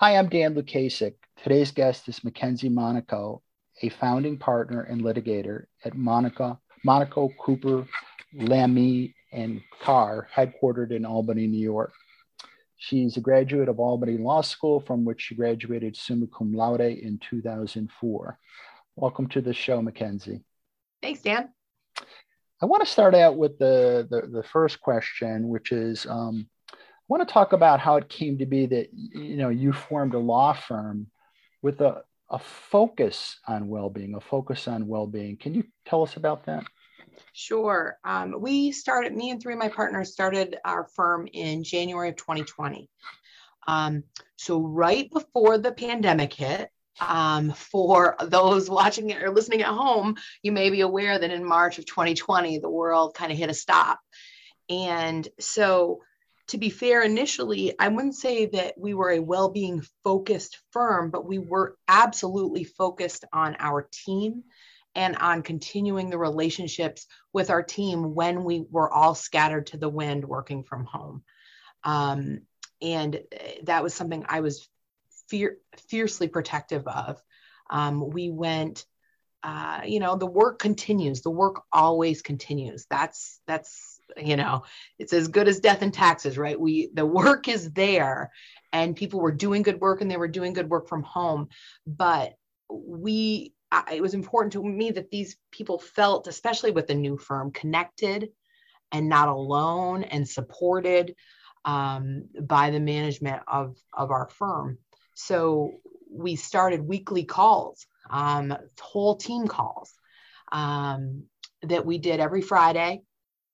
Hi, I'm Dan Lukasik. Today's guest is Mackenzie Monaco, a founding partner and litigator at Monaco, Monaco Cooper, Lamme, and Carr, headquartered in Albany, New York. She's a graduate of Albany Law School, from which she graduated summa cum laude in 2004. Welcome to the show, Mackenzie. Thanks, Dan. I want to start out with the, the, the first question, which is um, want to talk about how it came to be that you know you formed a law firm with a, a focus on well-being, a focus on well-being. Can you tell us about that? Sure. Um, we started, me and three of my partners started our firm in January of 2020. Um, so right before the pandemic hit, um, for those watching or listening at home, you may be aware that in March of 2020, the world kind of hit a stop. And so, to be fair, initially, I wouldn't say that we were a well being focused firm, but we were absolutely focused on our team and on continuing the relationships with our team when we were all scattered to the wind working from home. Um, and that was something I was fear, fiercely protective of. Um, we went, uh, you know, the work continues. The work always continues. That's that's you know, it's as good as death and taxes, right? We the work is there, and people were doing good work, and they were doing good work from home. But we, I, it was important to me that these people felt, especially with the new firm, connected and not alone and supported um, by the management of of our firm. So we started weekly calls, um, whole team calls um, that we did every Friday.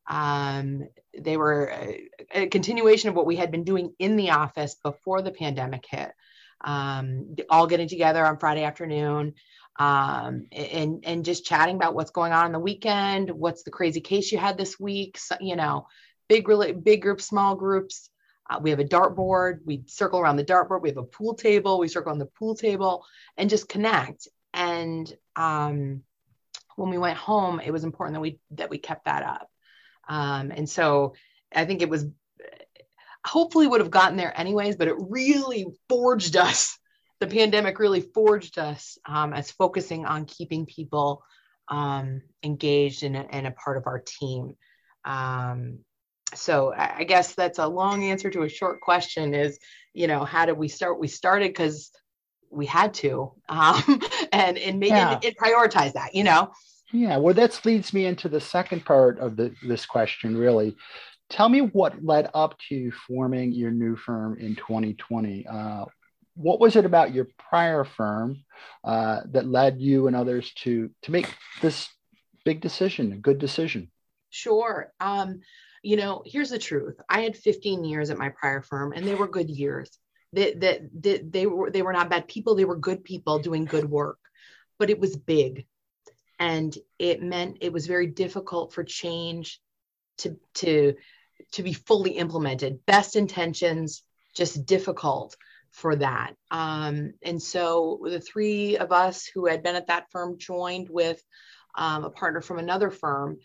Um, they were a, a, continuation of what we had been doing in the office before the pandemic hit. Um, all getting together on Friday afternoon um, and and just chatting about what's going on in the weekend, what's the crazy case you had this week, so, you know, big big groups, small groups, uh, we have a dartboard. We circle around the dartboard. We have a pool table. We circle on the pool table and just connect. And um, when we went home, it was important that we that we kept that up. Um, and so I think it was hopefully would have gotten there anyways, but it really forged us. The pandemic really forged us um, as focusing on keeping people um, engaged and, and, a part of our team. Um, so I guess that's a long answer to a short question is, you know, how did we start? We started because we had to um, and, and, make, yeah. and prioritize that, you know? Yeah, well, that leads me into the second part of the, this question, really. Tell me what led up to forming your new firm in 2020. Uh, what was it about your prior firm uh, that led you and others to to make this big decision, a good decision? Sure. Um, you know, here's the truth. I had 15 years at my prior firm and they were good years. That that they, they were they were not bad people, they were good people doing good work. But it was big. And it meant it was very difficult for change to to to be fully implemented. Best intentions, just difficult for that. Um, and so the three of us who had been at that firm joined with um, a partner from another firm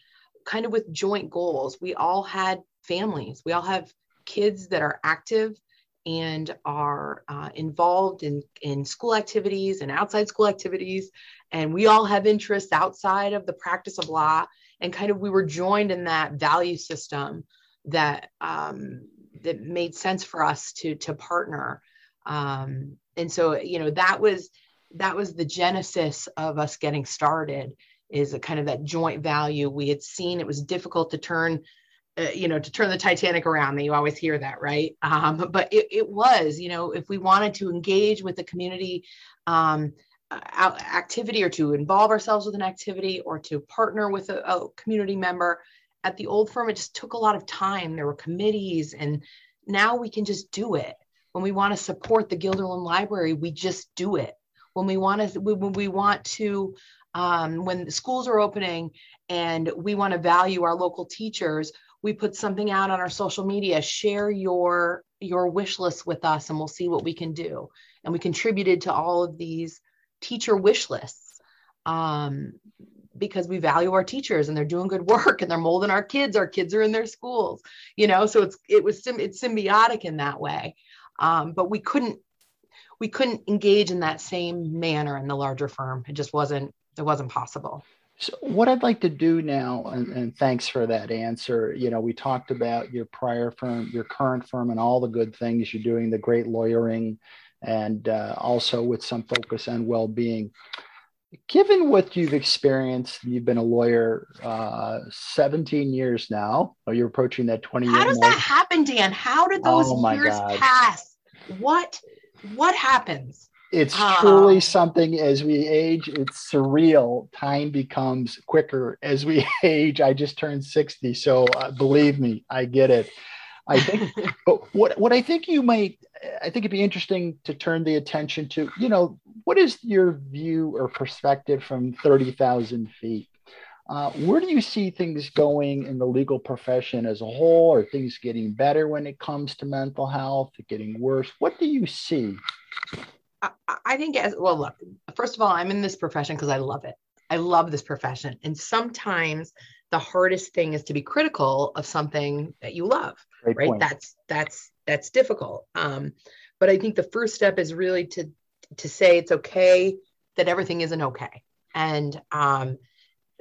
kind of with joint goals. We all had families, we all have kids that are active and are uh, involved in, in school activities and outside school activities. And we all have interests outside of the practice of law. And kind of we were joined in that value system that um, that made sense for us to to partner. Um, and so you know that was that was the genesis of us getting started is a kind of that joint value we had seen it was difficult to turn uh, you know to turn the titanic around that you always hear that right? Um, but it, it, was you know if we wanted to engage with the community um, activity or to involve ourselves with an activity or to partner with a, a community member at the old firm it just took a lot of time. There were committees and now we can just do it. When we want to support the Guilderland Library, we just do it. When we want to, when we want to um, when the schools are opening and we want to value our local teachers we put something out on our social media share your your wish list with us and we'll see what we can do and we contributed to all of these teacher wish lists um, because we value our teachers and they're doing good work and they're molding our kids our kids are in their schools you know so it's it was it's symbiotic in that way um, but we couldn't we couldn't engage in that same manner in the larger firm. It just wasn't it wasn't possible. So what I'd like to do now, and, and, thanks for that answer. You know, we talked about your prior firm, your current firm, and all the good things you're doing, the great lawyering, and uh, also with some focus on well-being. Given what you've experienced, you've been a lawyer uh, 17 years now. Or you're approaching that 20 How does mark. that happen, Dan? How did those oh years God. pass? What what happens? It's uh, truly something as we age, it's surreal. Time becomes quicker as we age. I just turned 60, so uh, believe me, I get it. I think, but what, what I think you might, I think it'd be interesting to turn the attention to, you know, what is your view or perspective from 30,000 feet? Uh, where do you see things going in the legal profession as a whole? Are things getting better when it comes to mental health? Getting worse? What do you see? I, I think, as well, look, first of all, I'm in this profession because I love it. I love this profession. And sometimes the hardest thing is to be critical of something that you love, Great right? Point. That's, that's, that's difficult. Um, but I think the first step is really to, to say it's okay that everything isn't okay. And, um,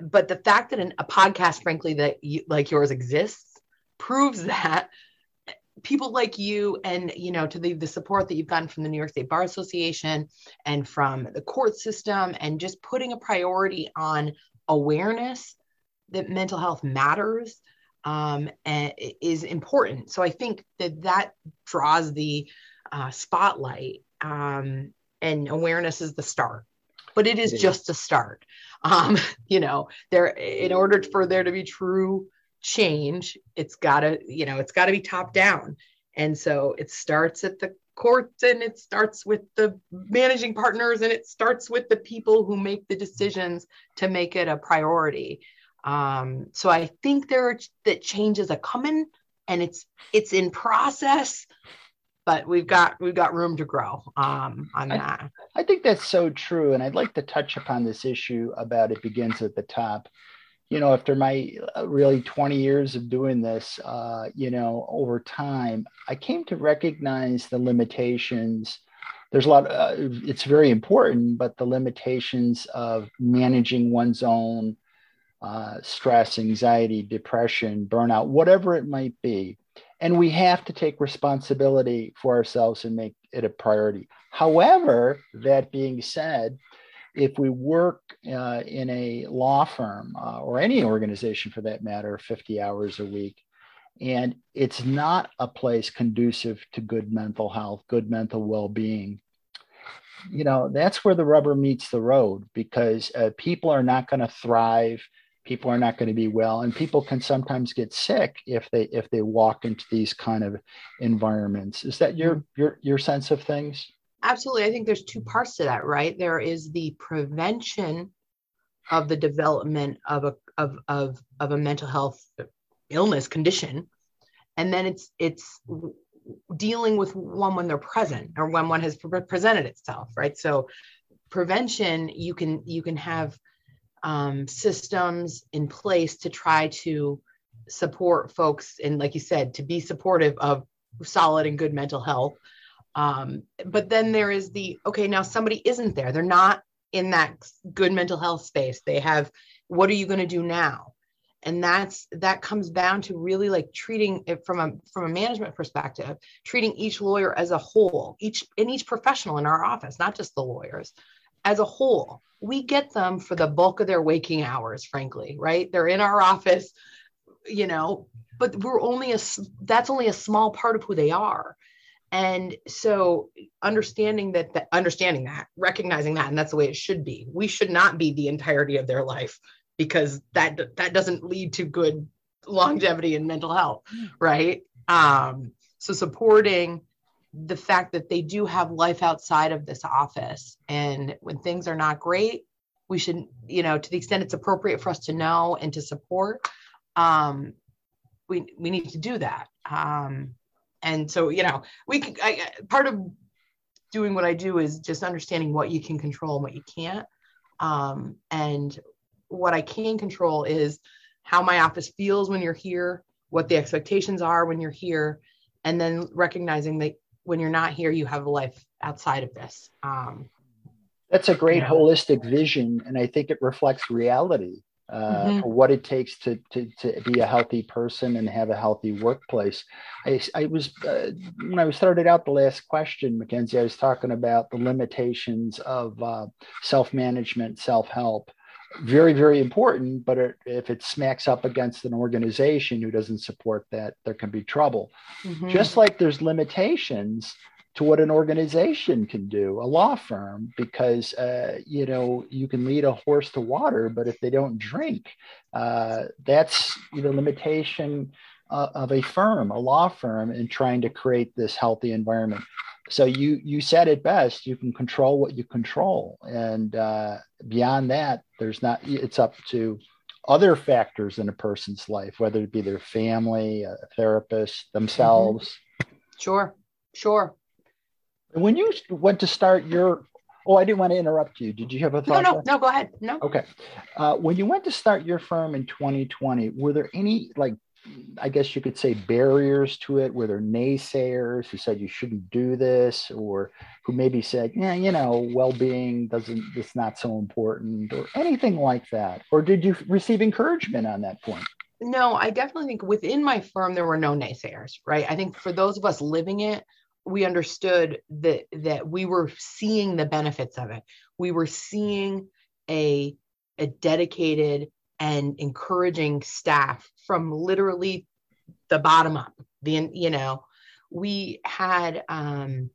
but the fact that an, a podcast, frankly, that you, like yours exists proves that people like you and you know to the, the support that you've gotten from the new york state bar association and from the court system and just putting a priority on awareness that mental health matters um, and is important. So i think that that draws the uh, spotlight um, and awareness is the start but it is just a start. Um, you know there in order for there to be true change it's got to you know it's got to be top down and so it starts at the courts and it starts with the managing partners and it starts with the people who make the decisions to make it a priority um, so i think there are that changes are coming and it's it's in process but we've got we've got room to grow um, on I, that. I think that's so true, and I'd like to touch upon this issue about it begins at the top. You know, after my uh, really 20 years of doing this, uh, you know, over time, I came to recognize the limitations. There's a lot. uh, it's very important, but the limitations of managing one's own uh, stress, anxiety, depression, burnout, whatever it might be and we have to take responsibility for ourselves and make it a priority. However, that being said, if we work uh, in a law firm uh, or any organization for that matter, 50 hours a week, and it's not a place conducive to good mental health, good mental well being, you know, that's where the rubber meets the road because uh, people are not going to thrive people are not going to be well and people can sometimes get sick if they if they walk into these kind of environments is that your mm-hmm. your your sense of things absolutely i think there's two parts to that right? There is the prevention of the development of a of of, of a mental health illness condition and then it's it's dealing with one when they're present or when one has presented itself right? So prevention you can you can have um, systems in place to try to support folks and like you said to be supportive of solid and good mental health um, but then there is the okay now somebody isn't there. They're not in that good mental health space. They have what are you going to do now? And that's that comes down to really like treating it from a from a management perspective treating each lawyer as a whole each in each professional in our office not just the lawyers as a whole. We get them for the bulk of their waking hours frankly right? They're in our office you know but we're only a that's only a small part of who they are and so understanding that, that understanding that recognizing that and that's the way it should be. We should not be the entirety of their life because that that doesn't lead to good longevity and mental health right? Um so supporting the fact that they do have life outside of this office and when things are not great we should you know to the extent it's appropriate for us to know and to support um we we need to do that. Um and so you know we can I, part of doing what i do is just understanding what you can control and what you can't. Um and what i can control is how my office feels when you're here what the expectations are when you're here and then recognizing that when you're not here, you have a life outside of this. Um, That's a great holistic vision, and I think it reflects reality uh, mm-hmm. for what it takes to, to to be a healthy person and have a healthy workplace. I, I was uh, when I started out the last question, Mackenzie, I was talking about the limitations of uh, self management, self help. Very, very important, but it, if it smacks up against an organization who doesn't support that, there can be trouble. Mm-hmm. Just like there's limitations to what an organization can do, a law firm, because uh, you know you can lead a horse to water, but if they don't drink, uh, that's the limitation uh, of a firm, a law firm, in trying to create this healthy environment. So you you said it best. You can control what you control, and uh, beyond that, there's not. It's up to other factors in a person's life, whether it be their family, a therapist, themselves. Mm-hmm. Sure, sure. When you went to start your, oh, I didn't want to interrupt you. Did you have a thought? No, no, no. Go ahead. No. Okay. Uh, when you went to start your firm in 2020, were there any like, I guess you could say barriers to it? Were there naysayers who said you shouldn't do this, or who maybe said, yeah, you know, well-being doesn't, it's not so important, or anything like that? Or did you receive encouragement on that point? no, I definitely think within my firm there were no naysayers, right? I think for those of us living it, we understood that that we were seeing the benefits of it. We were seeing a a dedicated and encouraging staff from literally the bottom up. The you know, we had um,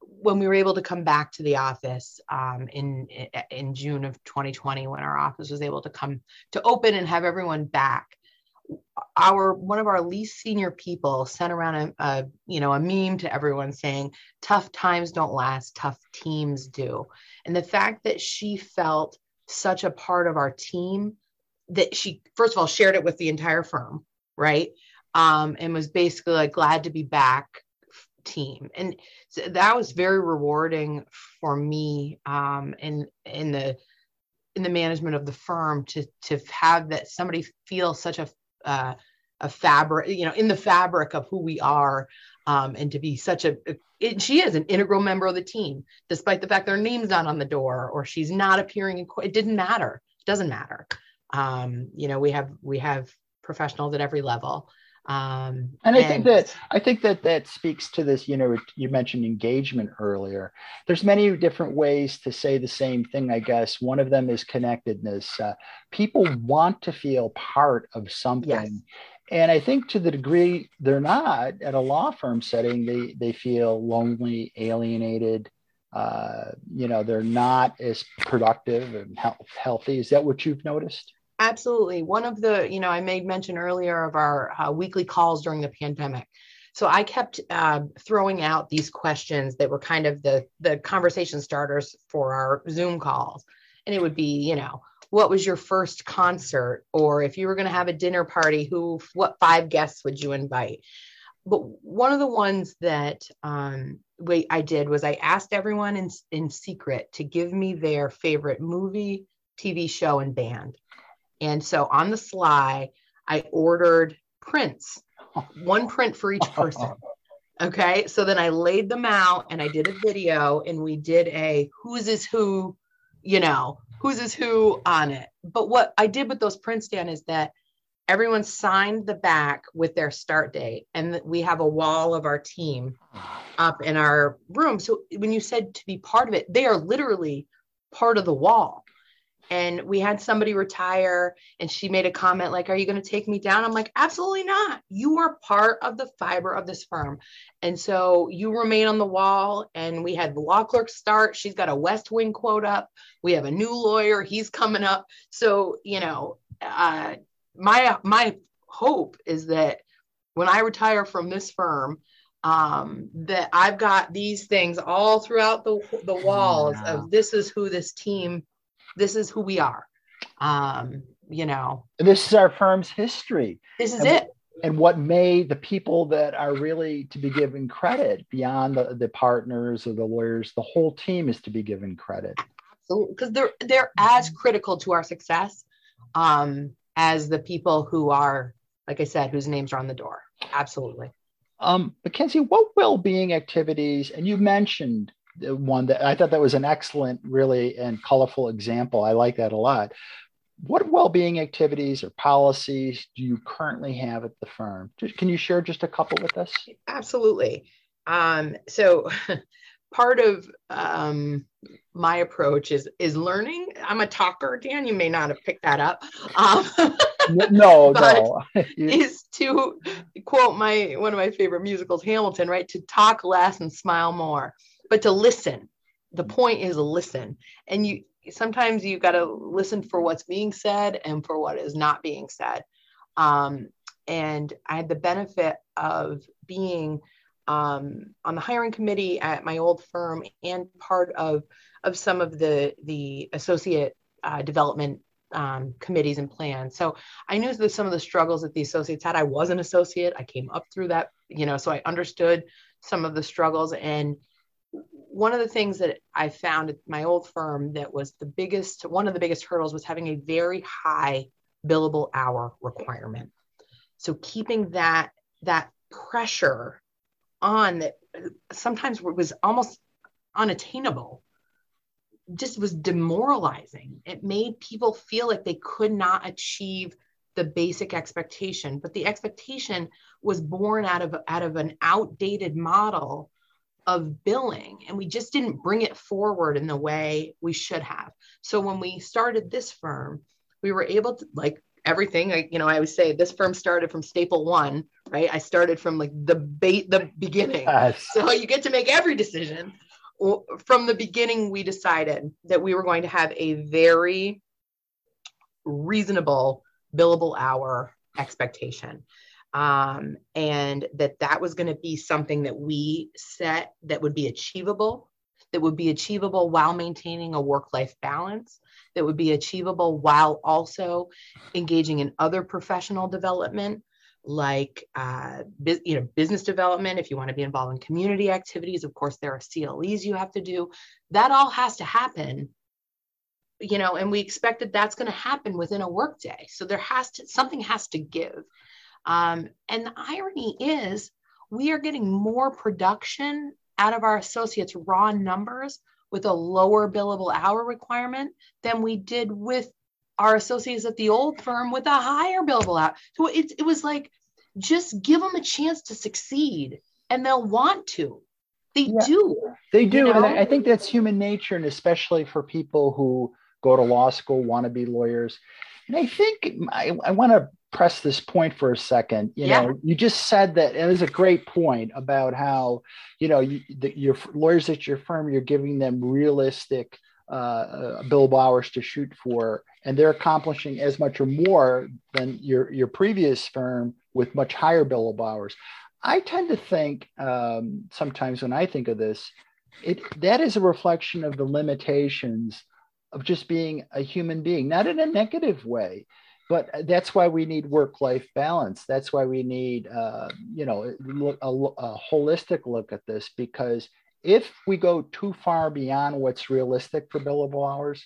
when we were able to come back to the office um, in in June of 2020, when our office was able to come to open and have everyone back, our one of our least senior people sent around a, a, you know a meme to everyone saying tough times don't last tough teams do. And the fact that she felt such a part of our team that she first of all shared it with the entire firm right? Um, and was basically like glad to be back team. And so that was very rewarding for me um, in in the in the management of the firm to to have that somebody feel such a uh, a fabric, you know, in the fabric of who we are, um, and to be such a, it, she is an integral member of the team, despite the fact their name's not on the door or she's not appearing in. It didn't matter. It doesn't matter. Um, you know, we have we have professionals at every level. Um, and I and, think that I think that that speaks to this. You know, you mentioned engagement earlier. There's many different ways to say the same thing. I guess one of them is connectedness. Uh, people want to feel part of something. Yes. And I think to the degree they're not at a law firm setting, they they feel lonely, alienated. Uh, you know, they're not as productive and health, healthy. Is that what you've noticed? Absolutely. One of the, you know, I made mention earlier of our uh, weekly calls during the pandemic. So I kept uh, throwing out these questions that were kind of the the conversation starters for our Zoom calls, and it would be, you know, what was your first concert, or if you were going to have a dinner party, who, what five guests would you invite? But one of the ones that um, wait I did was I asked everyone in in secret to give me their favorite movie, TV show, and band and so on the sly, I ordered prints, one print for each person. Okay. So then I laid them out and I did a video and we did a whose is who, you know, whose is who on it. But what I did with those prints, Dan, is that everyone signed the back with their start date and we have a wall of our team up in our room. So when you said to be part of it, they are literally part of the wall and we had somebody retire and she made a comment like are you going to take me down? I'm like absolutely not. You are part of the fiber of this firm. And so you remain on the wall and we had the law clerk start. She's got a west wing quote up. We have a new lawyer. He's coming up. So you know uh, my my hope is that when i retire from this firm um, that I've got these things all throughout the the walls of this is who this team this is who we are. Um, you know, this is our firm's history. This is and, it. And what made the people that are really to be given credit beyond the, the partners or the lawyers, the whole team is to be given credit. Absolutely, because they're they're as critical to our success um, as the people who are, like I said, whose names are on the door. Absolutely. Um, Mackenzie, what well-being activities, and you mentioned one that I thought that was an excellent, really, and colorful example. I like that a lot. What well-being activities or policies do you currently have at the firm? Can you share just a couple with us? Absolutely. Um, so part of um, my approach is is learning. I'm a talker, Dan. You may not have picked that up. Um, no, no. is to quote my one of my favorite musicals, Hamilton, right? To talk less and smile more, but to listen. The point is listen, and you sometimes you got to listen for what's being said and for what is not being said. Um, and I had the benefit of being um, on the hiring committee at my old firm and part of of some of the the associate uh, development um, committees and plans. So I knew that some of the struggles that the associates had. I was an associate. I came up through that, you know, so I understood some of the struggles. And one of the things that I found at my old firm that was the biggest, one of the biggest hurdles was having a very high billable hour requirement. So keeping that that pressure on that sometimes was almost unattainable just was demoralizing it made people feel like they could not achieve the basic expectation but the expectation was born out of out of an outdated model of billing and we just didn't bring it forward in the way we should have so when we started this firm we were able to like everything. I, you know, I always say this firm started from staple one, right? I started from like the bait, the beginning. Yes. So you get to make every decision. From the beginning, we decided that we were going to have a very reasonable billable hour expectation. Um, and that that was going to be something that we set that would be achievable, that would be achievable while maintaining a work life balance, that would be achievable while also engaging in other professional development like uh, bu- you know business development if you want to be involved in community activities of course there are CLEs you have to do. That all has to happen you know and we expect that that's going to happen within a workday so there has to something has to give um, and the irony is we are getting more production out of our associates raw numbers with a lower billable hour requirement than we did with our associates at the old firm with a higher billable hour. So it, it was like, just give them a chance to succeed and they'll want to. They yeah, do. They do. You know? And I think that's human nature, and especially for people who go to law school, want to be lawyers. And I think I, I want to press this point for a second. You yeah. know, you just said that it was a great point about how, you know, you, the, your lawyers at your firm, you're giving them realistic uh, uh, billable hours to shoot for, and they're accomplishing as much or more than your your previous firm with much higher billable hours. I tend to think um, sometimes when I think of this, it that is a reflection of the limitations of just being a human being, not in a negative way but that's why we need work-life balance. That's why we need uh, you know a, a, holistic look at this because if we go too far beyond what's realistic for billable hours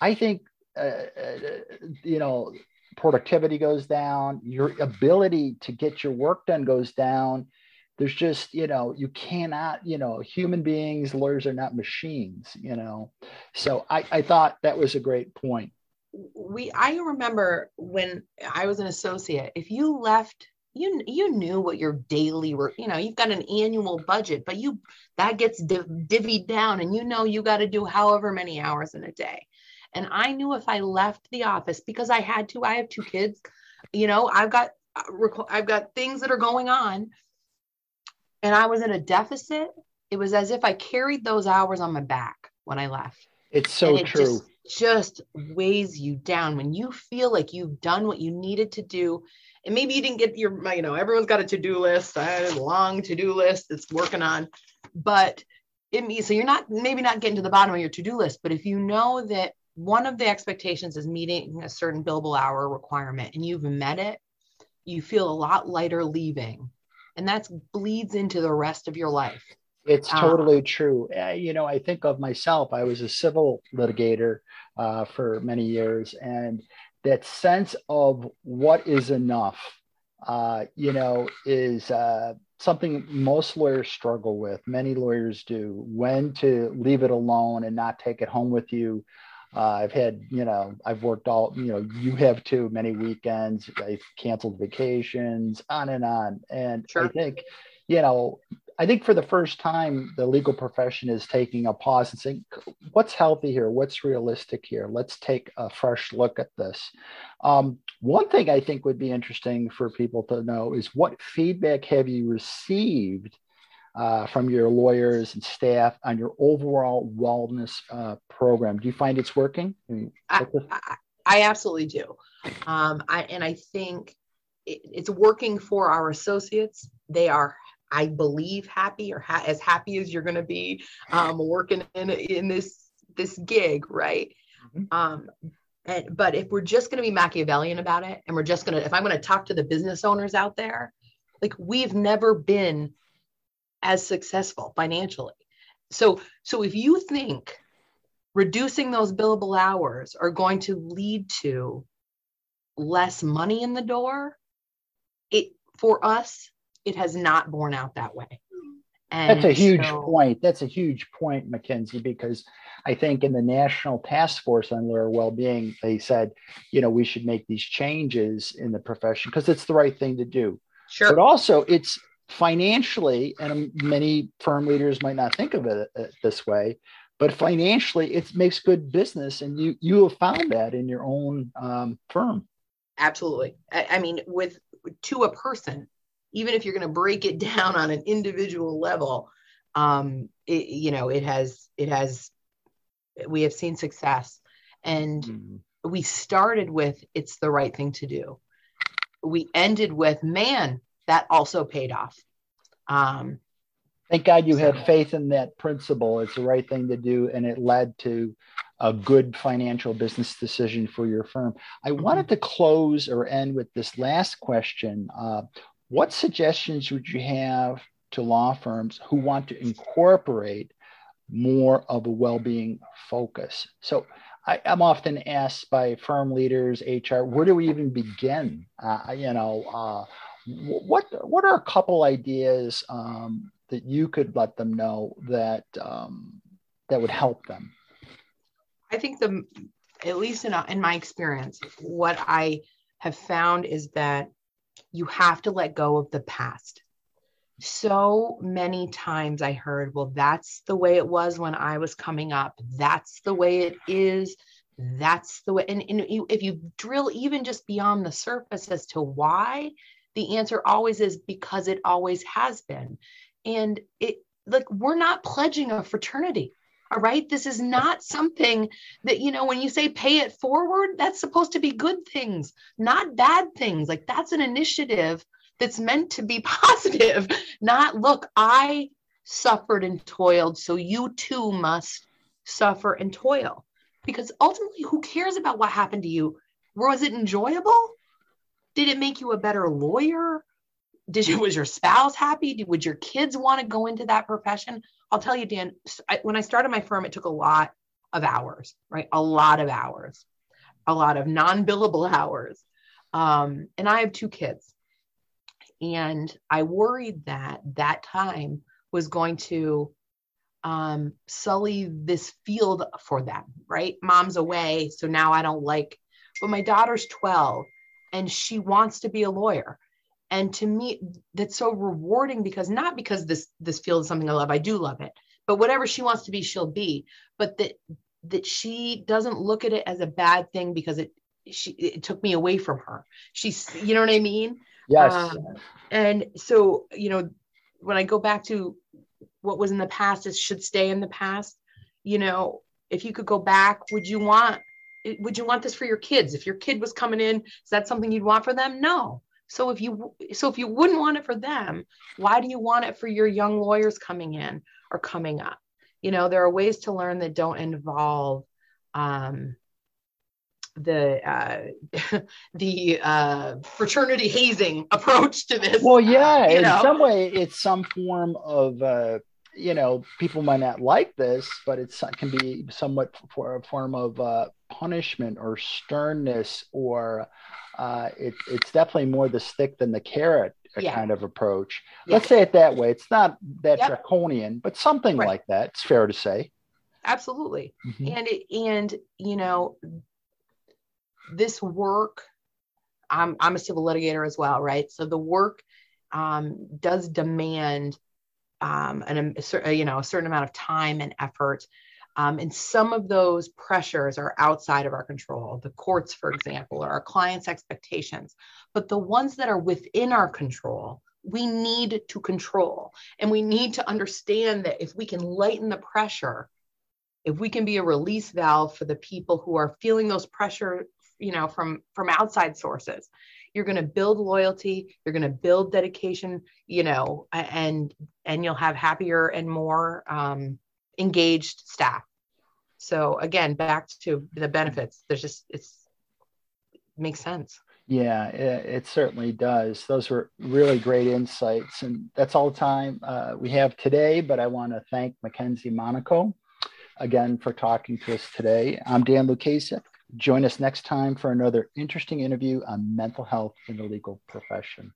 i think uh, uh, you know productivity goes down your ability to get your work done goes down. There's just you know you cannot you know human beings lawyers are not machines you know. So i, I thought that was a great point we i remember when i was an associate if you left you you knew what your daily work. you know you've got an annual budget but you that gets div- divvied down and you know you got to do however many hours in a day. And i knew if i left the office because i had to i have two kids you know i've got uh, i've got things that are going on. And i was in a deficit. It was as if i carried those hours on my back when i left. It's so it true. just, just weighs you down. When you feel like you've done what you needed to do and maybe you didn't get your you know everyone's got a to-do list I had a long to-do list that's working on but it means so you're not maybe not getting to the bottom of your to-do list but if you know that one of the expectations is meeting a certain billable hour requirement and you've met it you feel a lot lighter leaving. And that bleeds into the rest of your life it's uh, totally true. Uh, you know, I think of myself, I was a civil litigator uh, for many years, and that sense of what is enough uh, you know, is uh, something most lawyers struggle with. Many lawyers do. When to leave it alone and not take it home with you. Uh, I've had, you know, I've worked all, you know, you have too many weekends. I've canceled vacations, on and on. And sure. I think, you know, I think for the first time, the legal profession is taking a pause and saying, what's healthy here? What's realistic here? Let's take a fresh look at this. Um, one thing I think would be interesting for people to know is what feedback have you received uh, from your lawyers and staff on your overall wellness uh, program? Do you find it's working? I, I, I, absolutely do. Um, I, and I think it, it's working for our associates. They are I believe happy or ha- as happy as you're going to be um, working in in this this gig, right? Mm-hmm. Um, and but if we're just going to be Machiavellian about it, and we're just going to, if I'm going to talk to the business owners out there, like we've never been as successful financially. So so if you think reducing those billable hours are going to lead to less money in the door, it for us it has not borne out that way. And That's a huge so, point. That's a huge point, Mackenzie, because I think in the National Task Force on Lawyer Wellbeing, they said, you know, we should make these changes in the profession because it's the right thing to do. Sure. But also, it's financially, and many firm leaders might not think of it uh, this way, but financially, it makes good business, and you you have found that in your own um, firm. Absolutely. I, I mean, with to a person, even if you're going to break it down on an individual level um it, you know it has it has we have seen success and mm-hmm. we started with it's the right thing to do we ended with man that also paid off um thank god you so. had faith in that principle it's the right thing to do and it led to a good financial business decision for your firm. I mm-hmm. wanted to close or end with this last question. Uh, what suggestions would you have to law firms who want to incorporate more of a well-being focus? So I, am often asked by firm leaders, HR, where do we even begin? Uh, you know, uh, what what are a couple ideas um, that you could let them know that um, that would help them? I think the at least in, in my experience, what I have found is that you have to let go of the past. So many times I heard, well, that's the way it was when I was coming up. That's the way it is. That's the way. And, and if you drill even just beyond the surface as to why, the answer always is because it always has been. And it, like, we're not pledging a fraternity. All right. This is not something that, you know, when you say pay it forward, that's supposed to be good things, not bad things. Like that's an initiative that's meant to be positive, not look, I suffered and toiled, so you too must suffer and toil. Because ultimately, who cares about what happened to you? Was it enjoyable? Did it make you a better lawyer? Did you, was your spouse happy? Did, would your kids want to go into that profession? I'll tell you, Dan, I, when I started my firm, it took a lot of hours, right? A lot of hours, a lot of non billable hours. Um, and I have two kids. And I worried that that time was going to um, sully this field for them, right? Mom's away. So now I don't like, but my daughter's 12 and she wants to be a lawyer and to me that's so rewarding because not because this this field is something i love i do love it but whatever she wants to be she'll be. But that that she doesn't look at it as a bad thing because it she it took me away from her. She's you know what i mean? Yes. Um, and so you know when i go back to what was in the past it should stay in the past. You know if you could go back would you want would you want this for your kids? If your kid was coming in is that something you'd want for them? No so if you so if you wouldn't want it for them, why do you want it for your young lawyers coming in or coming up? You know, there are ways to learn that don't involve um, the uh, the uh, fraternity hazing approach to this. Well, yeah, in know? some way, it's some form of uh, you know, people might not like this, but it can be somewhat for a form of uh, punishment or sternness, or uh, it, it's definitely more the stick than the carrot yeah. kind of approach. Yeah. Let's say it that way. It's not that yep. draconian, but something right. like that. It's fair to say. Absolutely. Mm-hmm. And it, and you know, this work. I'm I'm a civil litigator as well, right? So the work um, does demand um, an, a, you know a certain amount of time and effort. Um, and some of those pressures are outside of our control, the courts, for example, or our clients' expectations. But the ones that are within our control, we need to control. And we need to understand that if we can lighten the pressure, if we can be a release valve for the people who are feeling those pressure, you know, from from outside sources, you're going to build loyalty you're going to build dedication you know and and you'll have happier and more um, engaged staff. So again back to the benefits there's just it's it makes sense. Yeah it, it, certainly does. Those were really great insights and that's all the time uh, we have today but i want to thank mackenzie monaco again for talking to us today. I'm dan Lukasik. Join us next time for another interesting interview on mental health in the legal profession.